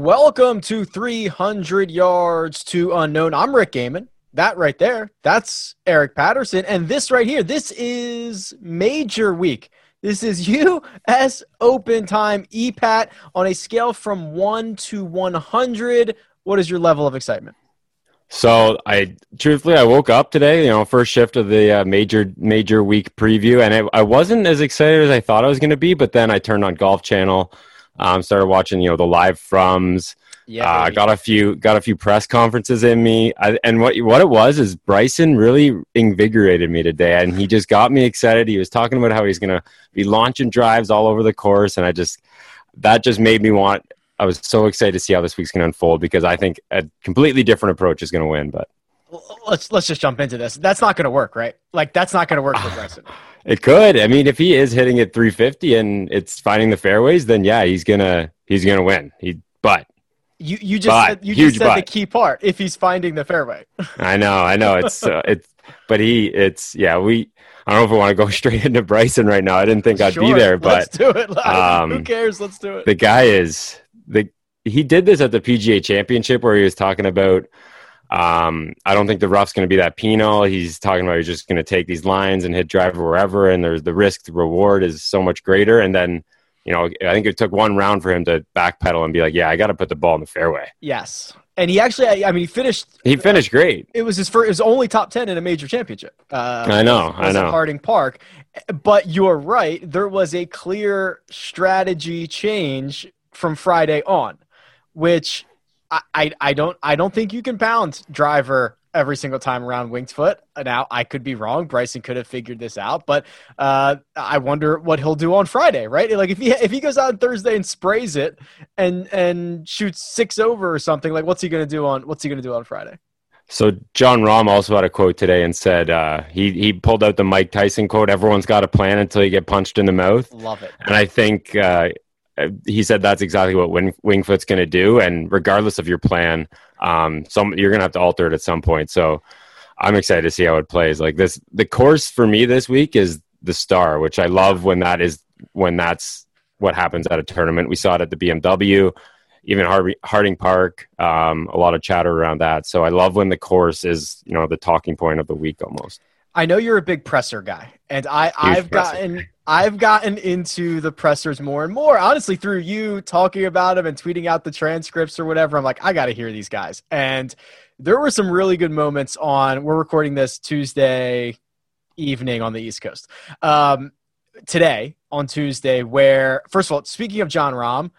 Welcome to 300 Yards to Unknown. I'm Rick Gehman. That right there, that's Eric Patterson. And this right here, this is major week. This is U.S. Open time, EPAT, on a scale from 1 to 100. What is your level of excitement? So I truthfully I woke up today, you know, first shift of the uh, major major week preview, and it, I wasn't as excited as I thought I was going to be. But then I turned on Golf Channel, um, started watching, you know, the live froms. Yeah, uh, got a few got a few press conferences in me, I, and what what it was is Bryson really invigorated me today, and he just got me excited. He was talking about how he's going to be launching drives all over the course, and I just that just made me want. I was so excited to see how this week's going to unfold because I think a completely different approach is going to win. But let's let's just jump into this. That's not going to work, right? Like that's not going to work for Bryson. It could. I mean, if he is hitting it 350 and it's finding the fairways, then yeah, he's gonna he's gonna win. He but you you just but, said, you just said but. the key part. If he's finding the fairway. I know, I know. It's uh, it's but he it's yeah we. I don't know if we want to go straight into Bryson right now. I didn't think I'd sure, be there, but let's do it. Um, Who cares? Let's do it. The guy is the he did this at the PGA Championship where he was talking about um, I don't think the rough's going to be that penal. He's talking about he's just going to take these lines and hit driver wherever, and there's the risk the reward is so much greater. And then, you know, I think it took one round for him to backpedal and be like, "Yeah, I got to put the ball in the fairway." Yes, and he actually, I mean, he finished. He finished great. It was his first. It was only top ten in a major championship. Uh, I know. I know. Harding Park, but you're right. There was a clear strategy change from Friday on, which I, I don't I don't think you can pound driver every single time around winged foot. Now I could be wrong. Bryson could have figured this out, but uh, I wonder what he'll do on Friday, right? Like if he if he goes out on Thursday and sprays it and and shoots six over or something, like what's he gonna do on what's he gonna do on Friday? So Jon Rahm also had a quote today and said uh, he he pulled out the Mike Tyson quote: "Everyone's got a plan until you get punched in the mouth." Love it. And I think uh, he said that's exactly what Wing, Wingfoot's going to do, and regardless of your plan, um, some you're going to have to alter it at some point. So I'm excited to see how it plays. Like this, the course for me this week is the Star, which I love when that is when that's what happens at a tournament. We saw it at the BMW, even Harding Park. Um, a lot of chatter around that. So I love when the course is you know the talking point of the week almost. I know you're a big presser guy, and I Huge I've presser. gotten I've gotten into the pressers more and more, honestly, through you talking about them and tweeting out the transcripts or whatever. I'm like, I got to hear these guys. And there were some really good moments on, we're recording this Tuesday evening on the East Coast. Um, today, on Tuesday, where, first of all, speaking of Jon Rahm,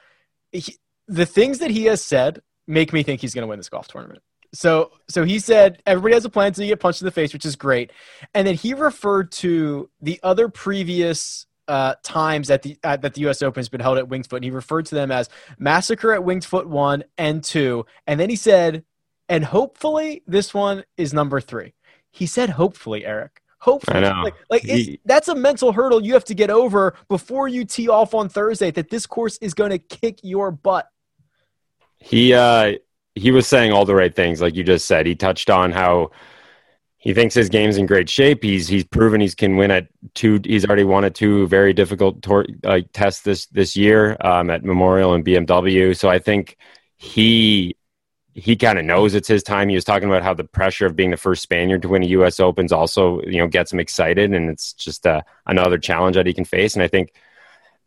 he, the things that he has said make me think he's going to win this golf tournament. So so he said everybody has a plan until you get punched in the face, which is great. And then he referred to the other previous uh, times that the uh, that the U.S. Open has been held at Winged Foot, and he referred to them as massacre at Winged Foot one and two. And then he said, and hopefully this one is number three. He said, hopefully, Eric. Hopefully, like, like he, that's a mental hurdle you have to get over before you tee off on Thursday. That this course is going to kick your butt. He uh, he was saying all the right things, like you just said. He touched on how he thinks his game's in great shape. He's he's proven he can win at two. He's already won at two very difficult tor- uh, tests this this year um, at Memorial and BMW. So I think he he kind of knows it's his time. He was talking about how the pressure of being the first Spaniard to win a U.S. Opens also you know gets him excited, and it's just uh, another challenge that he can face. And I think,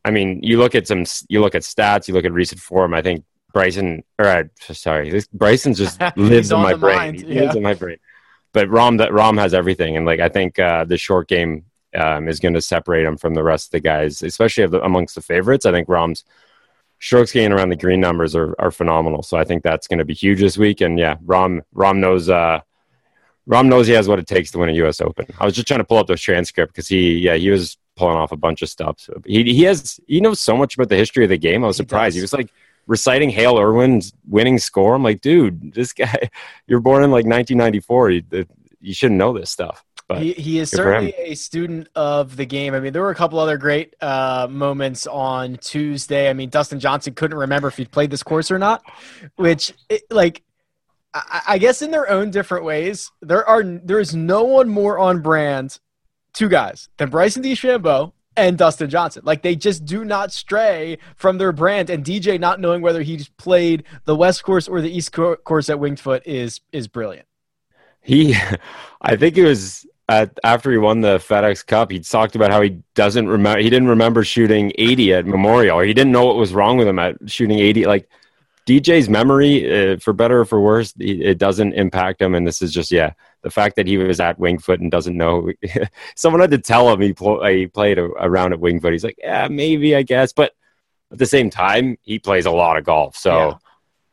I mean, you look at some, you look at stats, you look at recent form. I think Bryson, or uh, sorry, this, Bryson just lives in my brain. Mind, he yeah. lives in my brain. But Rahm, that Rahm has everything, and like I think uh, the short game um, is going to separate him from the rest of the guys, especially the, amongst the favorites. I think Rahm's strokes gain around the green numbers are, are phenomenal. So I think that's going to be huge this week. And yeah, Rom Rahm knows uh, Rahm knows he has what it takes to win a U.S. Open. I was just trying to pull up the transcript because he yeah he was pulling off a bunch of stuff. So he he has he knows so much about the history of the game. I was surprised. He was like reciting Hale Irwin's winning score. I'm like, dude, this guy, you're born in like 1994. You, you shouldn't know this stuff. But he, he is certainly a student of the game. I mean, there were a couple other great uh, moments on Tuesday. I mean, Dustin Johnson couldn't remember if he'd played this course or not, which, it, like, I, I guess in their own different ways, there are there is no one more on brand, two guys, than Bryson DeChambeau and Dustin Johnson. Like they just do not stray from their brand. And DJ not knowing whether he's played the West Course or the East Course at Winged Foot is is brilliant. He, I think it was at, after he won the FedEx Cup, he talked about how he doesn't remember. He didn't remember shooting 80 at Memorial, or he didn't know what was wrong with him at shooting 80. Like DJ's memory, uh, for better or for worse, it doesn't impact him. And this is just yeah, the fact that he was at Wingfoot and doesn't know. someone had to tell him he, pl- uh, he played a, around at Wingfoot. He's like, yeah, maybe I guess, but at the same time, he plays a lot of golf, so. Yeah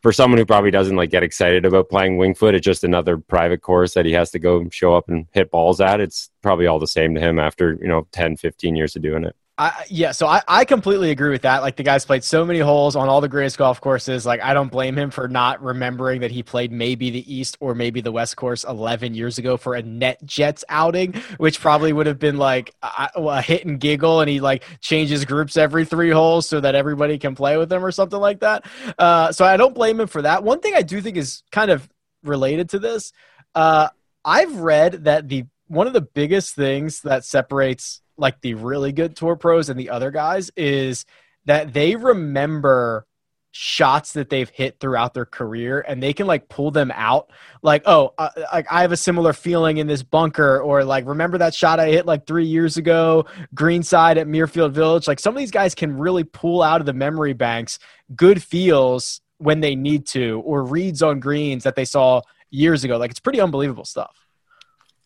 for someone who probably doesn't like get excited about playing Wingfoot, it's just another private course that he has to go show up and hit balls at. It's probably all the same to him after, you know, 10, 15 years of doing it. I, yeah, so I, I completely agree with that. Like the guy's played so many holes on all the greatest golf courses. Like I don't blame him for not remembering that he played maybe the East or maybe the West course 11 years ago for a Net Jets outing, which probably would have been like a, a hit and giggle, and he like changes groups every three holes so that everybody can play with him or something like that. Uh, so I don't blame him for that. One thing I do think is kind of related to this. Uh, I've read that the one of the biggest things that separates like the really good tour pros and the other guys is that they remember shots that they've hit throughout their career and they can like pull them out. Like oh uh, like i have a similar feeling in this bunker or like remember that shot i hit like three years ago greenside at muirfield village? Like some of these guys can really pull out of the memory banks good feels when they need to or reads on greens that they saw years ago. Like it's pretty unbelievable stuff.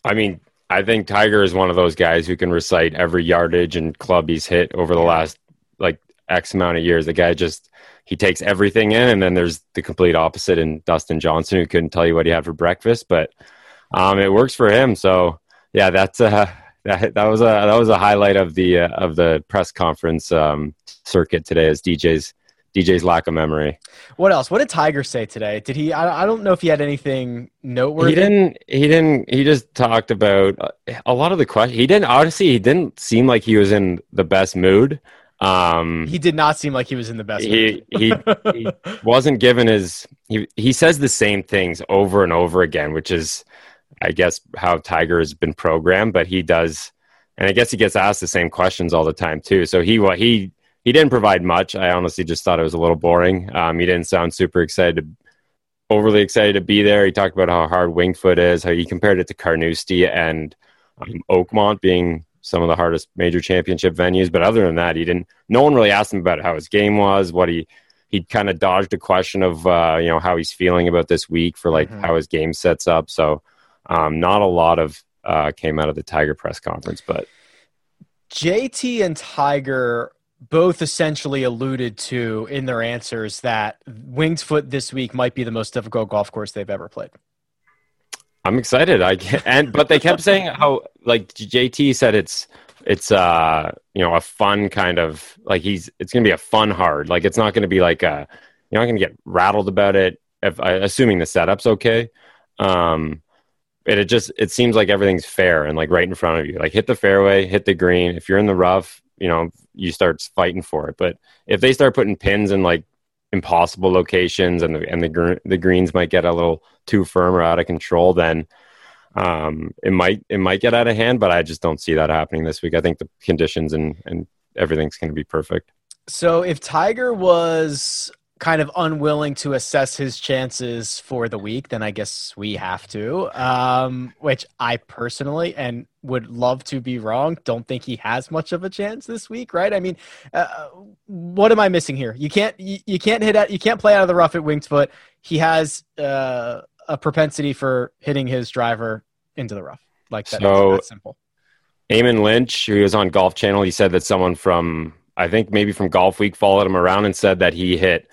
I mean I think Tiger is one of those guys who can recite every yardage and club he's hit over the last like X amount of years. The guy just he takes everything in, and then there's the complete opposite in Dustin Johnson, who couldn't tell you what he had for breakfast, but um, it works for him. So yeah, that's uh, that that was a that was a highlight of the uh, of the press conference um, circuit today. As DJ's DJ's lack of memory. What else? What did Tiger say today? Did he? I, I don't know if he had anything noteworthy. He didn't. He didn't. He just talked about a lot of the questions. He didn't. Honestly, he didn't seem like he was in the best mood. Um, he did not seem like he was in the best. He he, he wasn't given his. He he says the same things over and over again, which is, I guess, how Tiger has been programmed. But he does, and I guess he gets asked the same questions all the time too. So he what he he didn't provide much. I honestly just thought it was a little boring. Um, he didn't sound super excited, to, overly excited to be there. He talked about how hard Wingfoot is, how he compared it to Carnoustie and um, Oakmont being some of the hardest major championship venues. But other than that, he didn't. No one really asked him about how his game was, what he he kind of dodged a question of uh, you know how he's feeling about this week for like mm-hmm. how his game sets up. So um, not a lot of uh, came out of the Tiger press conference, but JT and Tiger both essentially alluded to in their answers that Winged Foot this week might be the most difficult golf course they've ever played. I'm excited. I and but they kept saying how like JT said it's it's uh you know a fun kind of like he's it's gonna be a fun hard like it's not gonna be like a you're not gonna get rattled about it if assuming the setup's okay. Um, it, it just it seems like everything's fair and like right in front of you. Like hit the fairway, hit the green. If you're in the rough, you know you start fighting for it. But if they start putting pins in like impossible locations and the and the the greens might get a little too firm or out of control, then um, it might it might get out of hand. But I just don't see that happening this week. I think the conditions and and everything's going to be perfect. So if Tiger was kind of unwilling to assess his chances for the week, then I guess we have to. Um, which I personally and would love to be wrong. Don't think he has much of a chance this week, right? I mean, uh, what am I missing here? You can't you, you, can't hit at you can't play out of the rough at Winged Foot. He has uh, a propensity for hitting his driver into the rough. Like that. So that simple. Eamon Lynch, who was on Golf Channel, he said that someone from I think maybe from Golf Week followed him around and said that he hit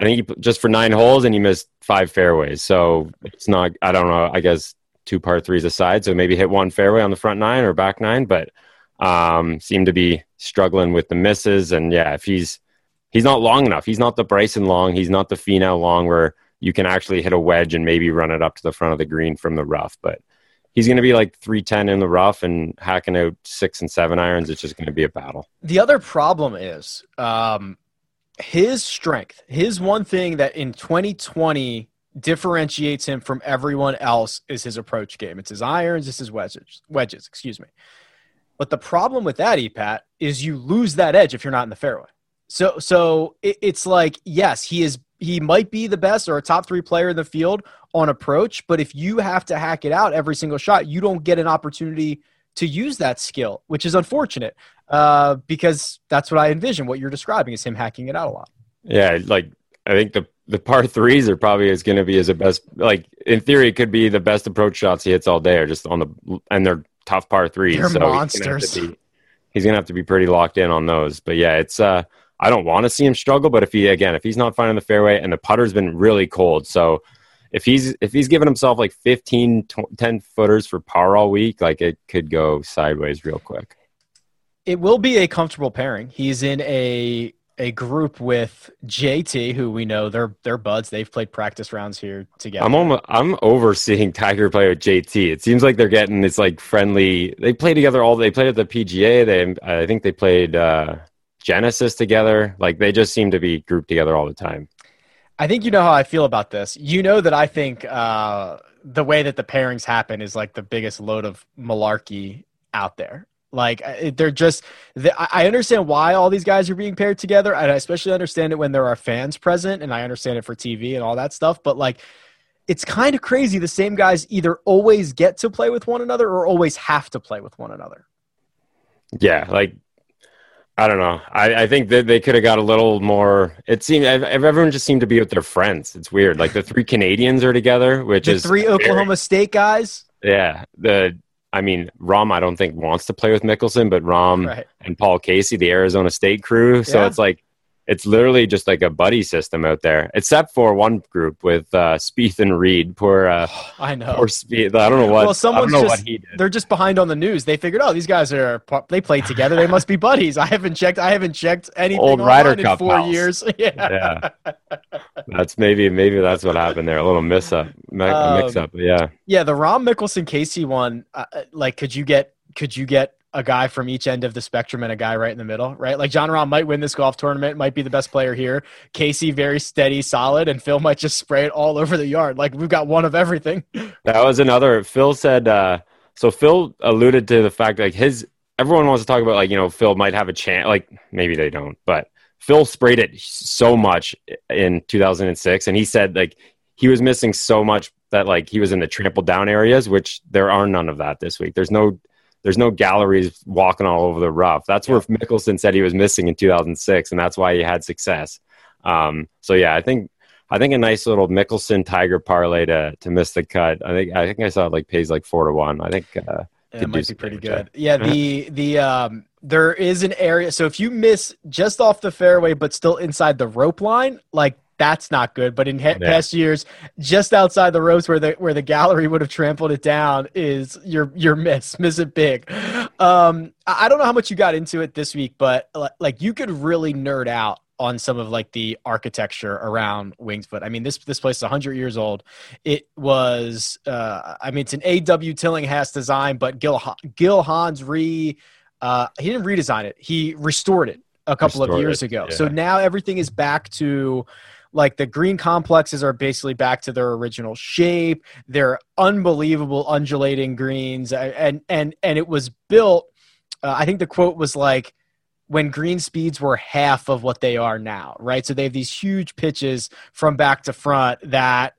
I think he just for nine holes and he missed five fairways. So it's not, I don't know, I guess two par threes aside. So maybe hit one fairway on the front nine or back nine, but um, seemed to be struggling with the misses. And yeah, if he's, he's not long enough, he's not the Bryson long, he's not the Finau long where you can actually hit a wedge and maybe run it up to the front of the green from the rough. But he's going to be like 310 in the rough and hacking out six and seven irons. It's just going to be a battle. The other problem is, um, his strength, his one thing that in 2020 differentiates him from everyone else is his approach game. It's his irons, it's his wedges, wedges, excuse me. But the problem with that, EPAT, is you lose that edge if you're not in the fairway. So so it, it's like yes, he is he might be the best or a top three player in the field on approach, but if you have to hack it out every single shot, you don't get an opportunity to use that skill, which is unfortunate uh, because that's what I envision. What you're describing is him hacking it out a lot. Yeah, like I think the the par threes are probably as going to be as a best. Like in theory, it could be the best approach shots he hits all day, or just on the and they're tough par threes. They're so monsters. He's he's gonna have to be pretty locked in on those. But yeah, it's uh I don't want to see him struggle, but if he again, if he's not finding the fairway and the putter's been really cold, so if he's if he's giving himself like 15 10 footers for par all week, like it could go sideways real quick. It will be a comfortable pairing. He's in a a group with JT, who we know they're they're buds. They've played practice rounds here together. I'm almost, I'm overseeing Tiger play with JT. It seems like they're getting this like friendly. They play together all. They played at the PGA. They I think they played uh, Genesis together. Like they just seem to be grouped together all the time. I think you know how I feel about this. You know that I think uh, the way that the pairings happen is like the biggest load of malarkey out there. Like they're just, I understand why all these guys are being paired together, and I especially understand it when there are fans present, and I understand it for TV and all that stuff. But like, it's kind of crazy. The same guys either always get to play with one another or always have to play with one another. Yeah, like I don't know. I, I think that they could have got a little more. It seemed everyone just seemed to be with their friends. It's weird. Like the three Canadians are together, which the is three Oklahoma State guys. Yeah. The I mean, Rahm, I don't think wants to play with Mickelson, but Rahm right. and Paul Casey, the Arizona State crew. So yeah. it's like it's literally just like a buddy system out there, except for one group with uh, Spieth and Reed. Poor, uh, I know. Poor Spieth. I don't know what. Well, someone's just they're just behind on the news. They figured, oh, these guys are they play together. They must be buddies. I haven't checked. I haven't checked anything Old Ryder Cup in four house. years. yeah. yeah. That's maybe maybe that's what happened there. A little miss up, mix up. Um, yeah. Yeah, the Rahm Mickelson Casey one. Uh, like, could you get could you get a guy from each end of the spectrum and a guy right in the middle, right? Like Jon Rahm might win this golf tournament, might be the best player here. Casey very steady, solid, and Phil might just spray it all over the yard. Like we've got one of everything. That was another. Phil said. uh So Phil alluded to the fact like his everyone wants to talk about like you know Phil might have a chance. Like maybe they don't, but Phil sprayed it so much in 2006, and he said like he was missing so much that like he was in the trampled down areas, which there are none of that this week. There's no there's no galleries walking all over the rough. That's yeah. where Mickelson said he was missing in 2006, and that's why he had success. Um, so yeah, I think I think a nice little Mickelson Tiger parlay to to miss the cut. I think I think I saw it like pays like four to one. I think uh, yeah, it might be pretty good. Yeah, the the um there is an area. So if you miss just off the fairway but still inside the rope line, like that's not good. But in yeah. past years, just outside the ropes where the where the gallery would have trampled it down is your your miss, miss it big. Um, I don't know how much you got into it this week, but like you could really nerd out on some of like the architecture around Winged Foot. I mean, this this place is 100 years old. It was, uh, I mean, it's an A.W. Tillinghast design, but Gil Gil Hanse re, uh, he didn't redesign it. He restored it a couple restored of years it, ago. Yeah. So now everything is back to like the green complexes are basically back to their original shape. They're unbelievable undulating greens, and and and it was built. Uh, I think the quote was like, when green speeds were half of what they are now, right? So they have these huge pitches from back to front that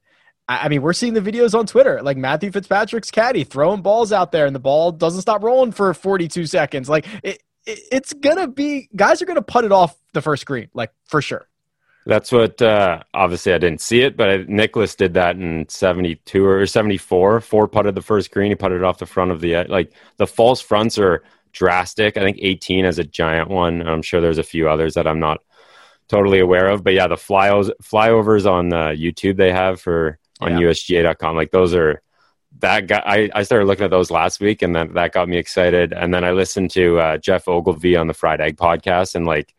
I mean, we're seeing the videos on Twitter, like Matthew Fitzpatrick's caddy throwing balls out there, and the ball doesn't stop rolling for 42 seconds. Like it, it, it's gonna be guys are gonna put it off the first green, like for sure. That's what uh, obviously I didn't see it, but Nicklaus did that in '72 or '74. Four putted the first green. He putted it off the front of the like the false fronts are drastic. I think 18 has a giant one. I'm sure there's a few others that I'm not totally aware of, but yeah, the flyovers flyovers on uh, YouTube they have for on yeah. USGA.com, like those are that got I, I started looking at those last week and then that got me excited and then i listened to uh, geoff ogilvy on the fried egg podcast and like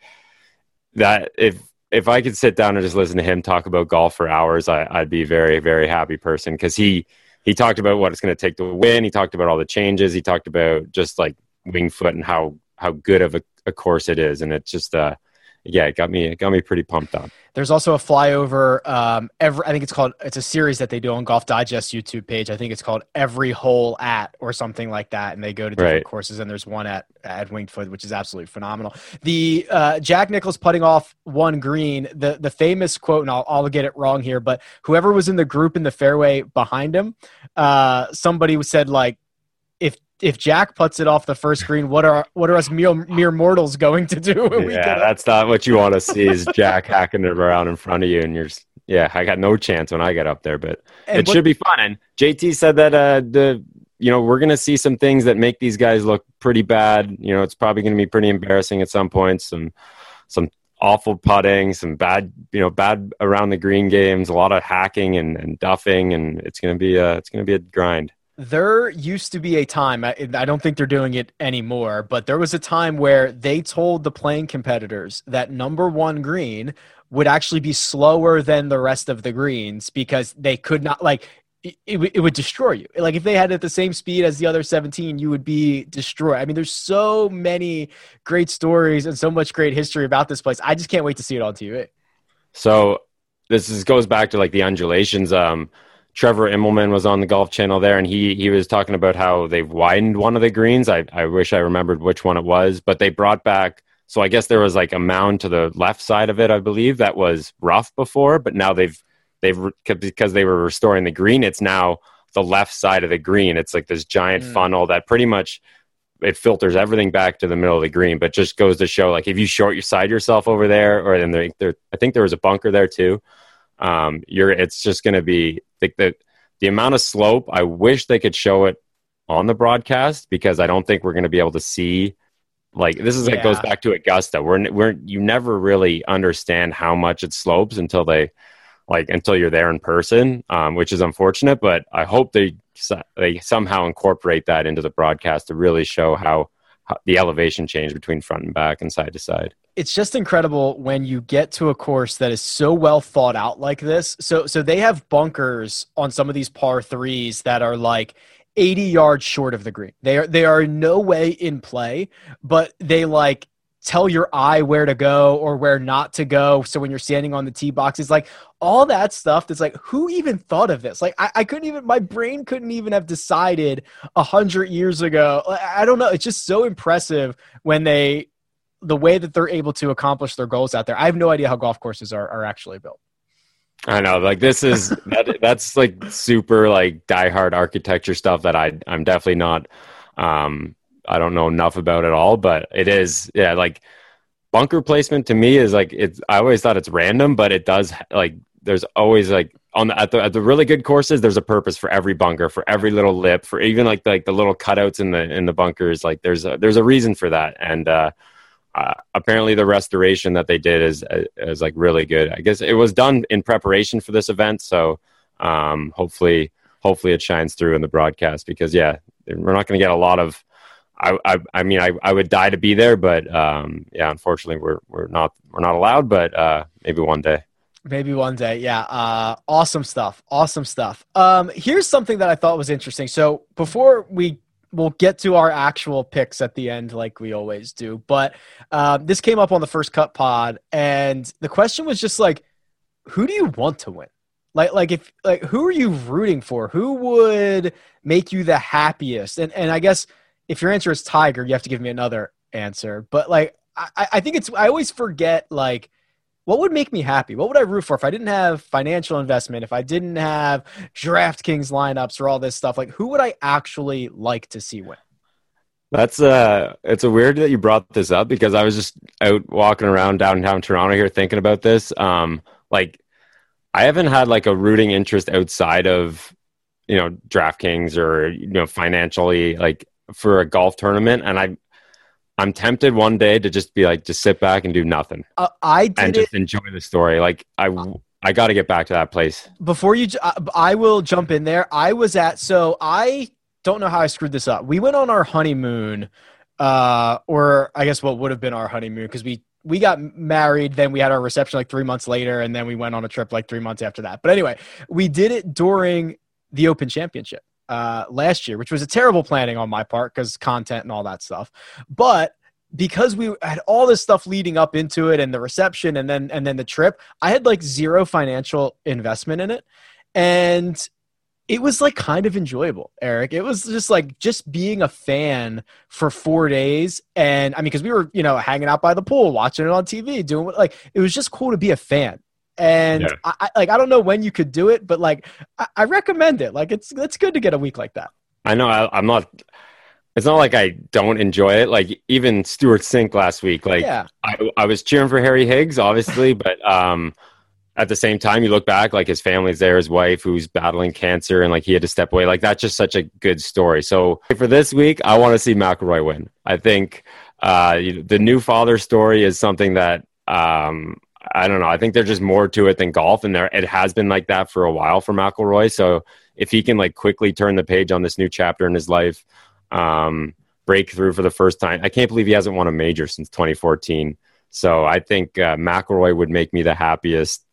that if if I could sit down and just listen to him talk about golf for hours, I, would be a very, very happy person because he he talked about what it's going to take to win. He talked about all the changes. He talked about just like Winged Foot and how how good of a, a course it is, and it's just uh yeah, it got me it got me pretty pumped up. There's also a flyover. Um, every I think it's called it's a series that they do on Golf Digest YouTube page. I think it's called Every Hole at or something like that, and they go to different right. courses. And there's one at at Winged Foot, which is absolutely phenomenal. The uh, Jack Nicklaus putting off one green. The the famous quote, and I'll, I'll get it wrong here, but whoever was in the group in the fairway behind him, uh, somebody said like if Jack puts it off the first green, what are what are us mere, mere mortals going to do? yeah, that's not what you want to see. Is Jack hacking it around in front of you, and you're yeah, I got no chance when I get up there, but and it what, should be fun. And JT said that uh, the you know we're going to see some things that make these guys look pretty bad. You know, it's probably going to be pretty embarrassing at some points. Some some awful putting, some bad you know bad around the green games, a lot of hacking and, and duffing, and it's to be a, it's going to be a grind there used to be a time I, I, don't think they're doing it anymore but there was a time where they told the playing competitors that number one green would actually be slower than the rest of the greens because they could not like it, it, would destroy you. Like if they had it at the same speed as the other 17 you would be destroyed. I mean there's so many great stories and so much great history about this place. I just can't wait to see it on tv so this is, goes back to like the undulations. Um Trevor Immelman was on the Golf Channel there, and he he was talking about how they've widened one of the greens. I I wish I remembered which one it was, but they brought back. So I guess there was like a mound to the left side of it, I believe, that was rough before, but now they've they've because they were restoring the green. It's now the left side of the green. It's like this giant mm. funnel that pretty much it filters everything back to the middle of the green, but just goes to show like if you short your side yourself over there, or then there, there I think there was a bunker there too um, you're it's just going to be the, the the amount of slope. I wish they could show it on the broadcast because I don't think we're going to be able to see. Like this is yeah. it goes back to Augusta. We're we're you never really understand how much it slopes until they like until you're there in person, um, which is unfortunate. But I hope they they somehow incorporate that into the broadcast to really show how, how the elevation change between front and back and side to side it's just incredible when you get to a course that is so well thought out like this. So so they have bunkers on some of these par threes that are like 80 yards short of the green. They are they are no way in play, but they like tell your eye where to go or where not to go. So when you're standing on the tee box, it's like all that stuff that's like, who even thought of this? Like I, I couldn't even my brain couldn't even have decided a hundred years ago. I don't know. It's just so impressive when they the way that they're able to accomplish their goals out there. I have no idea how golf courses are, are actually built. I know, like this is that, that's like super like diehard architecture stuff that I I'm definitely not um I don't know enough about at all, but it is yeah like bunker placement to me is like it's I always thought it's random, but it does like there's always like on the at the at the really good courses there's a purpose for every bunker for every little lip for even like the, like the little cutouts in the in the bunkers like there's a there's a reason for that and uh uh, apparently the restoration that they did is is like really good. I guess it was done in preparation for this event, so um, hopefully hopefully it shines through in the broadcast because yeah, we're not going to get a lot of. I, I, I mean I, I would die to be there, but um, yeah, unfortunately we're we're not we're not allowed. But uh, maybe one day. Maybe one day, yeah. Uh, awesome stuff. Awesome stuff. Um, here's something that I thought was interesting. So before we we'll get to our actual picks at the end like we always do but uh, this came up on the first cut pod and the question was just like who do you want to win? Like like if like who are you rooting for? Who would make you the happiest? And and i guess if your answer is tiger you have to give me another answer but like i i think it's i always forget like what would make me happy? What would I root for if I didn't have financial investment, if I didn't have DraftKings lineups or all this stuff? Like, who would I actually like to see win? That's uh it's a weird that you brought this up because I was just out walking around downtown Toronto here thinking about this. Um like I haven't had like a rooting interest outside of you know DraftKings or you know financially like for a golf tournament and I I'm tempted one day to just be like, just sit back and do nothing. Uh, I did and just it. enjoy the story. Like I, I got to get back to that place. Before you, uh, I will jump in there. I was at so I don't know how I screwed this up. We went on our honeymoon, uh, or I guess what would have been our honeymoon because we we got married, then we had our reception like three months later, and then we went on a trip like three months after that. But anyway, we did it during the Open Championship uh, last year, which was a terrible planning on my part because content and all that stuff. But because we had all this stuff leading up into it and the reception and then and then the trip, I had like zero financial investment in it. And it was like kind of enjoyable, Eric. It was just like just being a fan for four days. And I mean, because we were, you know, hanging out by the pool, watching it on TV, doing what, like, it was just cool to be a fan. And yeah. I, like, I don't know when you could do it, but like, I, I recommend it. Like, it's, it's good to get a week like that. I know I, I'm not, it's not like I don't enjoy it. Like even Stewart Cink last week, like yeah. I, I was cheering for Harry Higgs, obviously, but um, at the same time, you look back, like his family's there, his wife who's battling cancer, and like he had to step away. Like that's just such a good story. So for this week, I want to see McIlroy win. I think uh, the new father story is something that um, I don't know. I think there's just more to it than golf, and there it has been like that for a while for McIlroy. So if he can like quickly turn the page on this new chapter in his life, um, break through for the first time. I can't believe he hasn't won a major since 2014. So I think uh, McIlroy would make me the happiest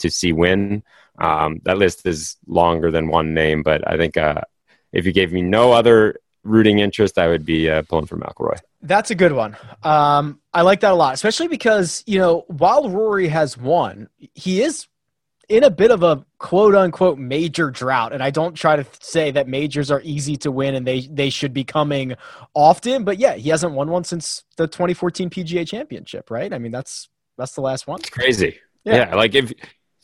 to see win. Um, that list is longer than one name, but I think uh, if you gave me no other rooting interest, I would be uh, pulling for McIlroy. That's a good one. Um, I like that a lot, especially because you know while Rory has won, he is in a bit of a quote unquote major drought. And I don't try to say that majors are easy to win and they they should be coming often, but yeah, he hasn't won one since the 2014 PGA Championship, right? I mean, that's that's the last one. It's crazy. Yeah. yeah, like if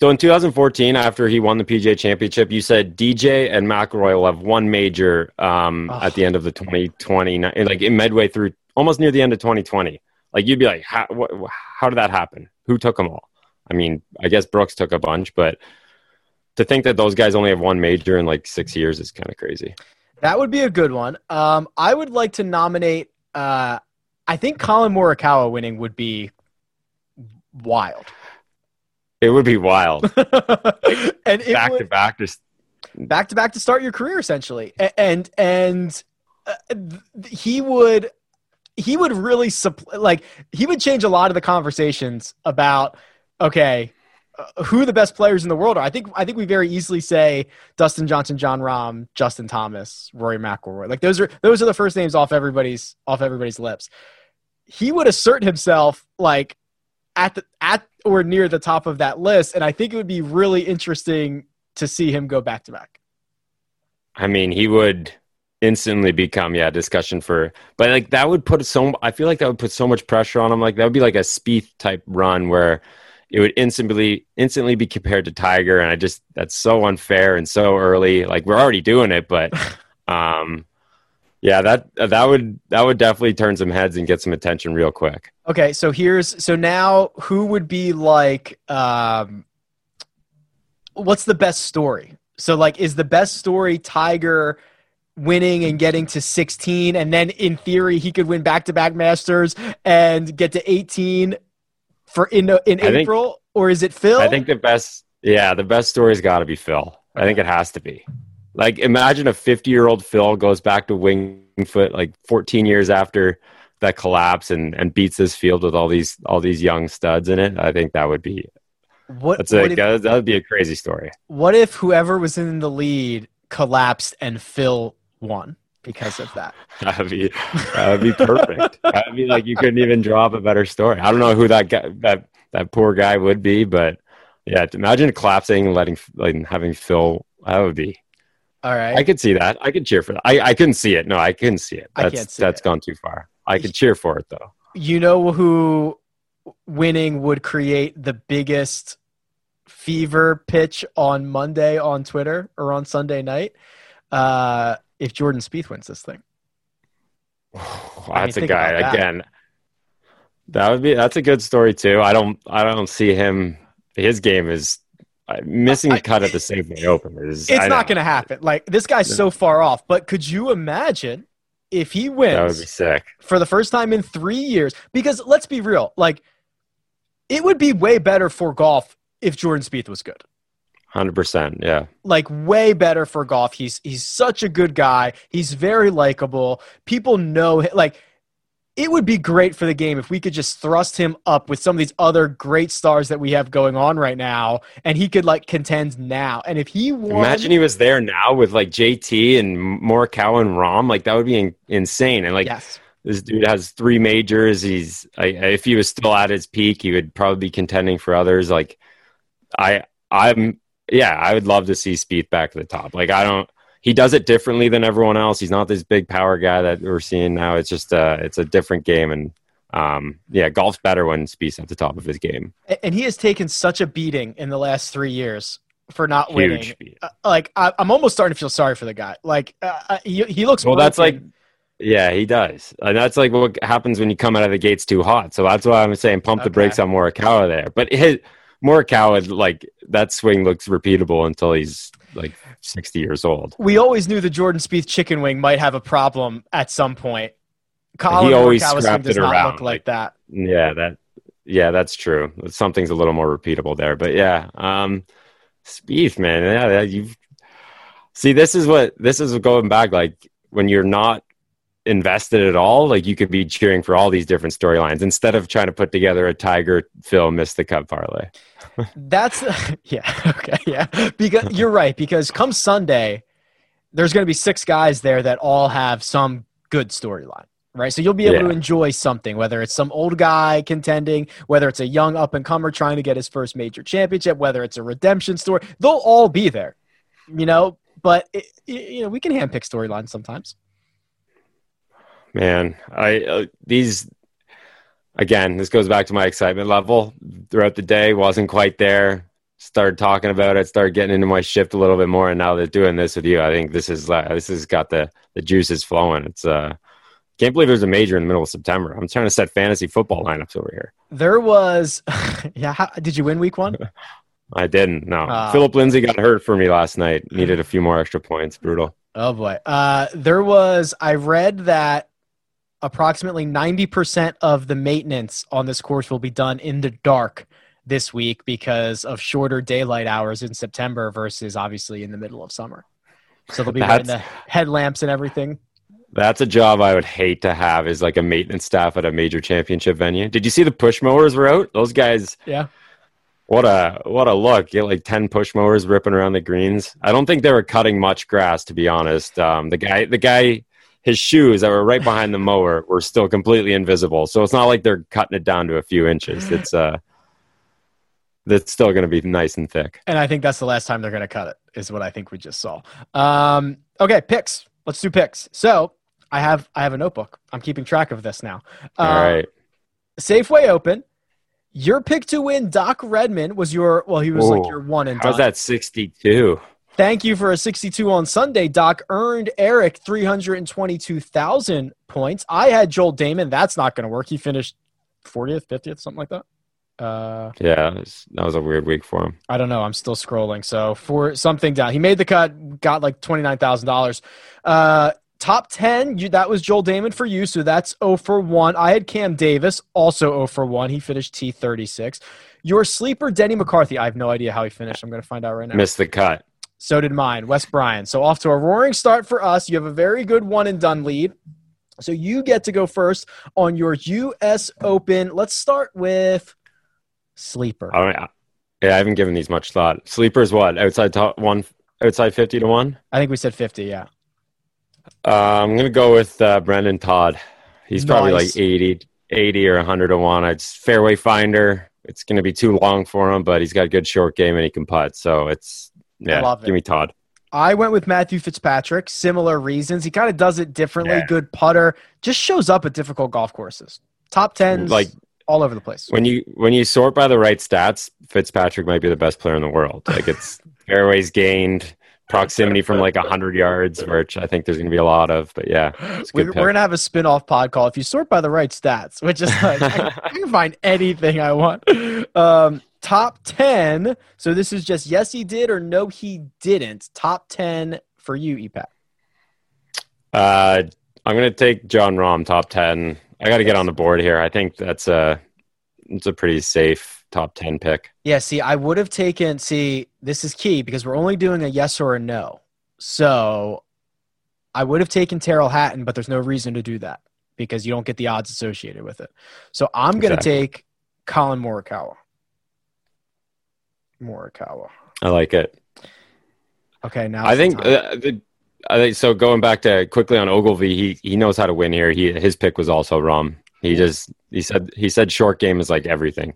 so in 2014, after he won the PGA Championship, you said DJ and McIlroy will have one major um, oh. at the end of the 2020, like in midway through, almost near the end of 2020. Like you'd be like, how, how did that happen? Who took them all? I mean, I guess Brooks took a bunch, but to think that those guys only have one major in like six years is kind of crazy. That would be a good one. Um, I would like to nominate. Uh, I think Collin Morikawa winning would be wild. It would be wild. and back would, to back, just back to back to start your career essentially, and and uh, he would he would really like he would change a lot of the conversations about okay uh, who the best players in the world are. I think I think we very easily say Dustin Johnson, Jon Rahm, Justin Thomas, Rory McIlroy. Like those are those are the first names off everybody's off everybody's lips. He would assert himself like at the at or near the top of that list, and I think it would be really interesting to see him go back to back. I mean, he would instantly become yeah discussion for but like that would put so i feel like that would put so much pressure on him like that would be like a Spieth type run where it would instantly instantly be compared to tiger and i just that's so unfair and so early like we're already doing it but um yeah, that that would that would definitely turn some heads and get some attention real quick. Okay, so here's so now who would be like um what's the best story? So like is the best story Tiger winning and getting to 16 and then in theory he could win back-to-back Masters and get to 18 for in in I April think, or is it Phil? I think the best yeah, the best story's got to be Phil. I think it has to be. Like, imagine a 50 year old Phil goes back to Wingfoot like 14 years after that collapse and, and beats this field with all these all these young studs in it. I think that would be what, that's what a, if, that would be a crazy story. What if whoever was in the lead collapsed and Phil won because of that? that'd be that would be perfect. that'd be like you couldn't even draw up a better story. I don't know who that guy that that poor guy would be, but yeah, imagine collapsing and letting like having Phil. That would be all right. I could see that. I could cheer for that. I, I couldn't see it. No, I couldn't see it. That's I can't see that's it. gone too far. I could cheer for it though. You know who winning would create the biggest fever pitch on Monday on Twitter or on Sunday night? Uh, if Jordan Spieth wins this thing. that's a guy again. That would be that's a good story too. I don't I don't see him his game is missing the cut at the Safeway Open is. It's not going to happen. Like this guy's so far off. But could you imagine if he wins? That would be sick for the first time in three years. Because let's be real, like it would be way better for golf if Jordan Spieth was good. Hundred percent, yeah. Like way better for golf. He's he's such a good guy. He's very likable. People know like it would be great for the game if we could just thrust him up with some of these other great stars that we have going on right now and he could like contend now and if he won, imagine he was there now with like jt and morikawa and Rahm, like that would be in- insane and like yes. This dude has three majors. He's I, if he was still at his peak, he would probably be contending for others. Like I, I'm yeah, I would love to see Spieth back at the top. Like I don't. He does it differently than everyone else. He's not this big power guy that we're seeing now. It's just uh, it's a different game, and um, yeah, golf's better when Spieth's at the top of his game. And he has taken such a beating in the last three years for not winning. Uh, like I, am almost starting to feel sorry for the guy. Like uh, uh he he looks. Well, broken. that's like. Yeah, he does, and that's like what happens when you come out of the gates too hot. So that's why I'm saying pump the brakes on Morikawa there. But his Morikawa, like that swing looks repeatable until he's like 60 years old. We always knew the Jordan Spieth chicken wing might have a problem at some point. Collin he always Morikawa scrapped it around look like, like that. Yeah, that yeah, that's true. Something's a little more repeatable there, but yeah, um, Spieth, man, yeah, you've see. This is what this is going back. Like when you're not invested at all, like you could be cheering for all these different storylines instead of trying to put together a Tiger Phil miss the cut parlay. That's yeah okay yeah because you're right because come Sunday, there's going to be six guys there that all have some good storyline right? So you'll be able yeah. to enjoy something, whether it's some old guy contending, whether it's a young up and comer trying to get his first major championship, whether it's a redemption story. They'll all be there, you know. But it, you know, we can handpick storylines sometimes. Man, I uh, these again. This goes back to my excitement level throughout the day. wasn't quite there. Started talking about it. Started getting into my shift a little bit more, and now they're doing this with you. I think this is uh, this has got the the juices flowing. It's uh can't believe there's a major in the middle of September. I'm trying to set fantasy football lineups over here. There was, yeah. How, did you win week one? I didn't. No. Uh, Phillip Lindsay got hurt for me last night. Needed a few more extra points. Brutal. Oh boy. Uh, there was. I read that approximately 90% of the maintenance on this course will be done in the dark this week because of shorter daylight hours in September versus obviously in the middle of summer. So they'll be running the headlamps and everything. That's a job I would hate to have is like a maintenance staff at a major championship venue. Did you see the push mowers were out? Those guys Yeah. What a what a look. Get like ten push mowers ripping around the greens. I don't think they were cutting much grass to be honest. Um, the guy the guy his shoes that were right behind the mower were still completely invisible. So it's not like they're cutting it down to a few inches. It's uh that's still going to be nice and thick. And I think that's the last time they're going to cut it, is what I think we just saw. Um, okay, picks. Let's do picks. So I have I have a notebook. I'm keeping track of this now. All um, right. Safeway Open. Your pick to win, Doc Redman, was your well. He was Ooh, like your one and. How's that sixty-two? Thank you for a 62 on Sunday. Doc earned Eric 322,000 points. I had Joel Dahmen. That's not going to work. He finished 40th, 50th, something like that. Uh, yeah, that was a weird week for him. I don't know. I'm still scrolling. So for something down, he made the cut, got like twenty nine thousand uh, dollars. Top 10, you, that was Joel Dahmen for you. So that's 0 for 1. I had Cam Davis, also 0 for 1. He finished T36. Your sleeper, Denny McCarthy. I have no idea how he finished. I'm going to find out right now. Missed the cut. So did mine, Wes Bryan. So off to a roaring start for us. You have a very good one and done lead. So you get to go first on your U.S. Open. Let's start with sleeper. Oh, yeah. yeah, I haven't given these much thought. Sleeper is what? Outside top one, outside 50 to 1? I think we said 50, yeah. Uh, I'm going to go with uh, Brendon Todd. He's nice. probably like 80, 80 or 100 to 1. It's fairway finder. It's going to be too long for him, but he's got a good short game and he can putt. So it's, yeah, give me Todd. I went with Matthew Fitzpatrick. Similar reasons. He kind of does it differently. Yeah. Good putter. Just shows up at difficult golf courses. Top tens, like all over the place. When you when you sort by the right stats, Fitzpatrick might be the best player in the world. Like it's fairways gained, proximity from like 100 yards, which I think there's going to be a lot of. But yeah, we, are going to have a spin off pod call if you sort by the right stats, which is like, I, I, can, find anything I want. Um, top 10. So this is just yes, he did or no, he didn't. Top 10 for you, EPAT. Uh, I'm going to take Jon Rahm top 10. I got to get on the board here. I think that's a, it's a pretty safe top 10 pick. Yeah, see, I would have taken, see, this is key because we're only doing a yes or a no. So I would have taken Tyrrell Hatton, but there's no reason to do that because you don't get the odds associated with it. So I'm going to take Collin Morikawa. Morikawa. I like it. Okay, now I think uh, the I think so. Going back to quickly on Ogilvy, he he knows how to win here. He his pick was also Rahm. He just he said he said short game is like everything.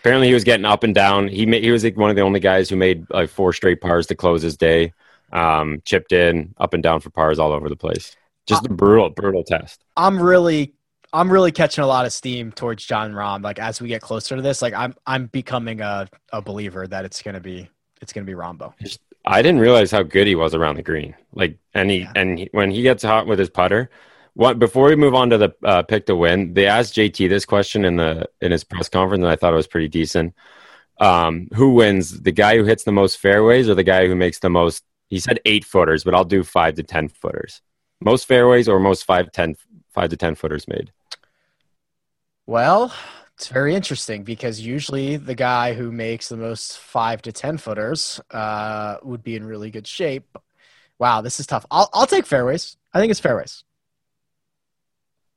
Apparently, he was getting up and down. He made, he was like one of the only guys who made like four straight pars to close his day. Um, chipped in up and down for pars all over the place. Just a brutal brutal test. I'm really I'm really catching a lot of steam towards Jon Rahm. Like as we get closer to this, like I'm I'm becoming a, a believer that it's gonna be it's gonna be Rahmbo. I didn't realize how good he was around the green. Like, and he yeah. and he, when he gets hot with his putter, what before we move on to the uh, pick to win, they asked JT this question in the in his press conference, and I thought it was pretty decent. Um, who wins, the guy who hits the most fairways or the guy who makes the most? He said eight footers, but I'll do five to ten footers. Most fairways or most five ten five to ten footers made. Well, it's very interesting because usually the guy who makes the most five to ten footers uh, would be in really good shape. Wow, this is tough. I'll I'll take fairways. I think it's fairways.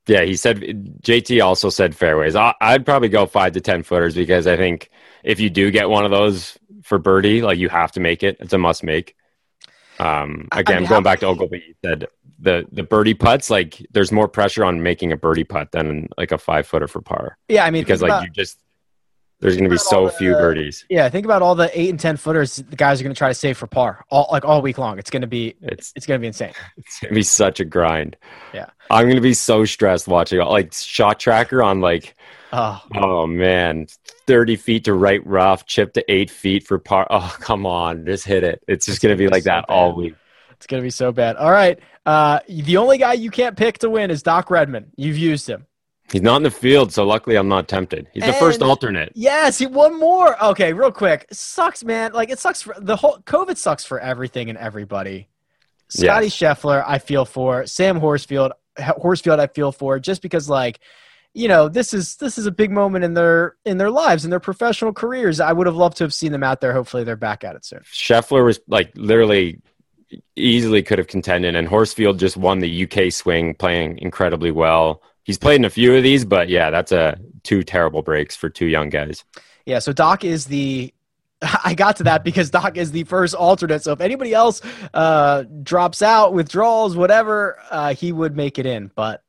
Yeah, he said JT also said fairways. I, would probably go five to ten footers because I think if you do get one of those for birdie, like you have to make it. It's a must make. Um, again, I mean, going back to Ogilvy, he said the the birdie putts like there's more pressure on making a birdie putt than like a five footer for par. Yeah, I mean because like about, you just there's going to be so the, few birdies. Yeah, think about all the eight and ten footers the guys are going to try to save for par all like all week long. It's going to be it's it's going to be insane. It's going to be such a grind. Yeah, I'm going to be so stressed watching like shot tracker on like oh oh man, thirty feet to right rough, chip to eight feet for par. Oh come on, just hit it. It's just going to be like so that bad. all week. It's going to be so bad. All right. Uh, the only guy you can't pick to win is Doc Redman. You've used him. He's not in the field, so luckily I'm not tempted. He's and the first alternate. Yes, he one more. Okay, real quick. Sucks, man. Like it sucks for the whole COVID sucks for everything and everybody. Scottie yes. Scheffler, I feel for. Sam Horsfield, Horsfield, I feel for. Just because, like, you know, this is this is a big moment in their in their lives in their professional careers. I would have loved to have seen them out there. Hopefully, they're back at it soon. Scheffler was like literally easily could have contended, and Horsfield just won the UK swing, playing incredibly well. He's played in a few of these, but yeah, that's a two terrible breaks for two young guys. Yeah, so Doc is the I got to that because Doc is the first alternate. So if anybody else uh, drops out, withdrawals, whatever, uh, he would make it in. But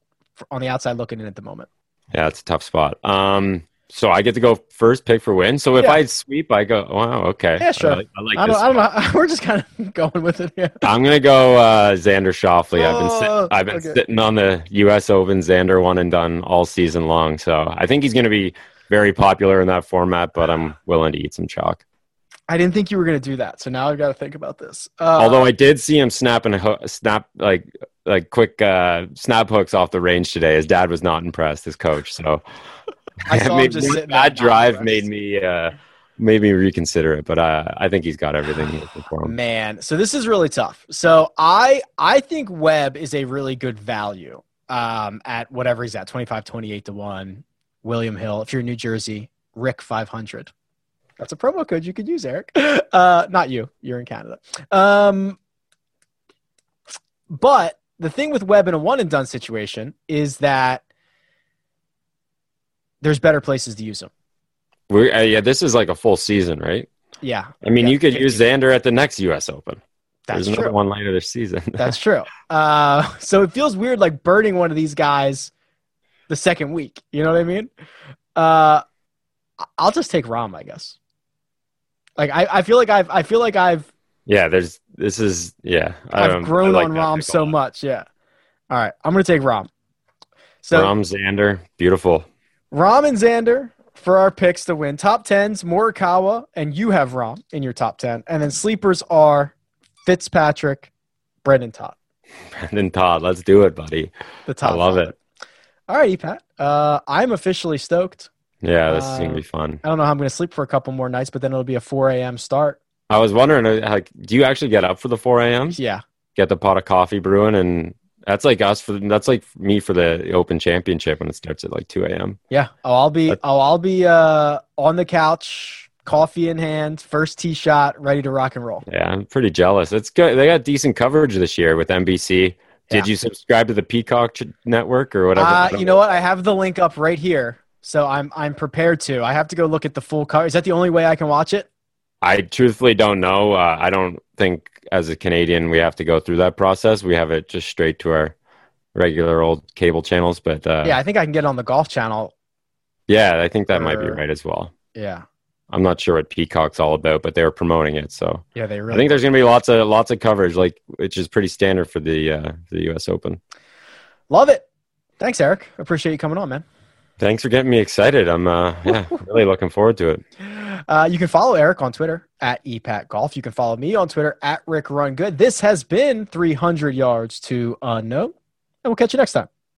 on the outside looking in at the moment. Yeah, it's a tough spot. Um, so I get to go first, pick for win. So if yeah. I sweep, I go, wow, okay. Yeah, sure. I like, I like I, don't, I don't, know. We're just kind of going with it. Yeah. I'm gonna go uh, Xander Schauffele. I've been sit- oh, I've been okay. sitting on the U.S. Open Xander one and done all season long. So I think he's gonna be very popular in that format. But I'm willing to eat some chalk. I didn't think you were going to do that, so now I've got to think about this. Uh, Although I did see him snapping a ho- snap like like quick uh, snap hooks off the range today. His dad was not impressed. His coach, so I saw him just sitting that drive made me uh, made me reconsider it, but uh, I think he's got everything for him. Man, so this is really tough. So I I think Webb is a really good value um, at whatever he's at 25, 28 to one. William Hill, if you're in New Jersey, Rick 500. That's a promo code you could use, Eric. Uh, not you. You're in Canada. Um, but the thing with Webb in a one and done situation is that there's better places to use them. we uh, yeah, this is like a full season, right? Yeah. I mean, yeah. you could use Xander at the next U.S. Open. That's There's true. one later this season. That's true. Uh, so it feels weird, like burning one of these guys the second week. You know what I mean? Uh, I'll just take Rahm, I guess. Like I, I feel like I've, I feel like I've. Yeah, there's. This is yeah. I have grown like on Rahm so much. Yeah. All right, I'm gonna take Rahm. So Rahm Xander, beautiful. Rahm and Xander for our picks to win. Top tens, Morikawa, and you have Rahm in your top ten. And then sleepers are Fitzpatrick, Brendan Todd. Brendan Todd, let's do it, buddy. The top. I love five. it. All righty, Pat. Uh, I'm officially stoked. Yeah, this uh, is gonna be fun. I don't know how I'm gonna sleep for a couple more nights, but then it'll be a 4 a.m. start. I was wondering, uh, like, do you actually get up for the 4 a.m.? Yeah. Get the pot of coffee brewing and that's like us for that's like me for the Open Championship when it starts at like two a.m. Yeah, oh, I'll be oh, I'll be uh, on the couch, coffee in hand, first tee shot, ready to rock and roll. Yeah, I'm pretty jealous. It's good. They got decent coverage this year with NBC. Did yeah. you subscribe to the Peacock network or whatever? Uh, you know what? I have the link up right here, so I'm I'm prepared to. I have to go look at the full cover. Is that the only way I can watch it? I truthfully don't know. Uh, I don't think as a Canadian we have to go through that process. We have it just straight to our regular old cable channels. But uh, yeah, I think I can get on the Golf Channel. Yeah, I think that or, might be right as well. Yeah, I'm not sure what Peacock's all about, but they were promoting it. So yeah, they really. I think there's going to be lots of lots of coverage, like which is pretty standard for the uh, the U.S. Open. Love it. Thanks, Eric. Appreciate you coming on, man. Thanks for getting me excited. I'm uh, yeah, really looking forward to it. Uh, you can follow Eric on Twitter at epat golf. You can follow me on Twitter at Rick Run Good. This has been 300 yards to unknown, and we'll catch you next time.